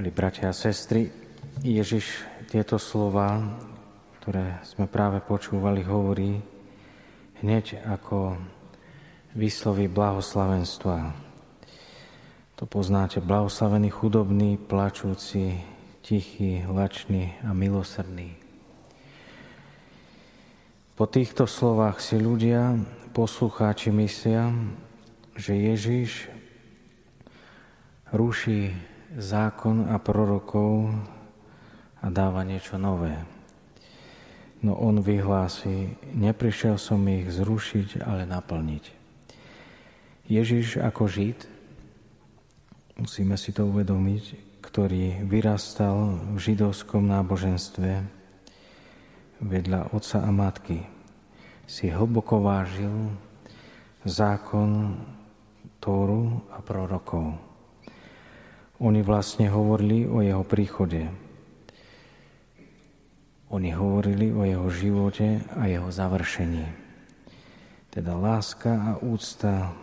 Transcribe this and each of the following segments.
Milí bratia a sestry, Ježiš tieto slova, ktoré sme práve počúvali, hovorí hneď ako vysloví blahoslavenstva. To poznáte, blahoslavený, chudobný, plačúci, tichý, lačný a milosrdný. Po týchto slovách si ľudia, poslucháči myslia, že Ježiš ruší zákon a prorokov a dáva niečo nové. No on vyhlási, neprišiel som ich zrušiť, ale naplniť. Ježiš ako Žid, musíme si to uvedomiť, ktorý vyrastal v židovskom náboženstve vedľa otca a matky, si hlboko vážil zákon Tóru a prorokov. Oni vlastne hovorili o jeho príchode. Oni hovorili o jeho živote a jeho završení. Teda láska a úcta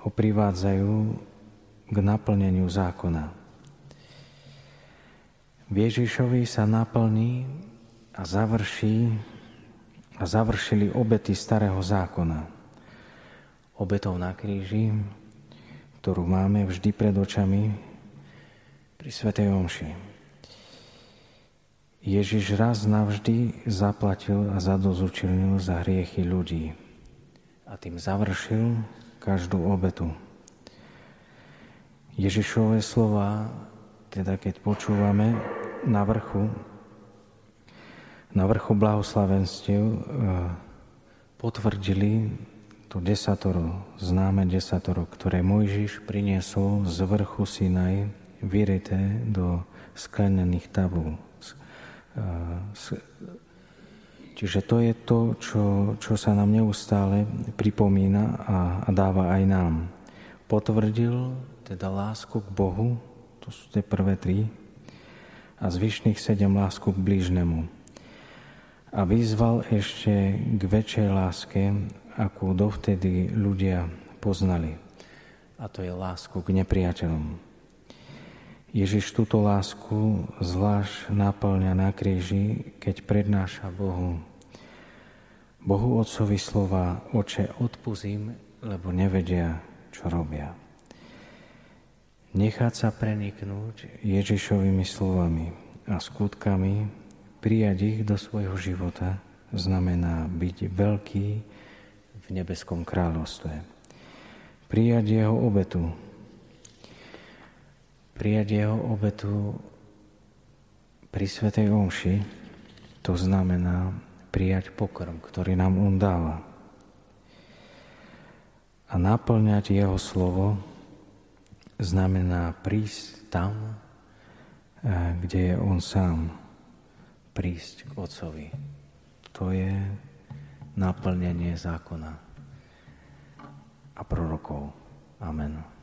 ho privádzajú k naplneniu zákona. V Ježišovi sa naplní a završí a završili obety starého zákona. Obetov na kríži, ktorú máme vždy pred očami pri Svetej Omši. Ježiš raz navždy zaplatil a zadozučilnil za hriechy ľudí a tým završil každú obetu. Ježišové slova, teda keď počúvame na vrchu, na vrchu blahoslavenstiev, eh, potvrdili to desatoro, známe desatoro, ktoré Mojžiš priniesol z vrchu Sinaj, vyrité do sklenených tabú. Čiže to je to, čo, čo sa nám neustále pripomína a, a dáva aj nám. Potvrdil teda lásku k Bohu, to sú tie prvé tri, a zvyšných sedem lásku k blížnemu. A vyzval ešte k väčšej láske, akú dovtedy ľudia poznali. A to je lásku k nepriateľom. Ježiš túto lásku zvlášť naplňa na kríži, keď prednáša Bohu. Bohu Otcovi slova, oče, odpuzím, lebo nevedia, čo robia. Nechať sa preniknúť Ježišovými slovami a skutkami, prijať ich do svojho života, znamená byť veľký, v nebeskom kráľovstve. Prijať jeho obetu. Prijať jeho obetu pri Svetej Omši, to znamená prijať pokrm, ktorý nám on dáva. A naplňať jeho slovo znamená prísť tam, eh, kde je on sám. Prísť k Otcovi. To je naplnenie zákona a prorokov. Amen.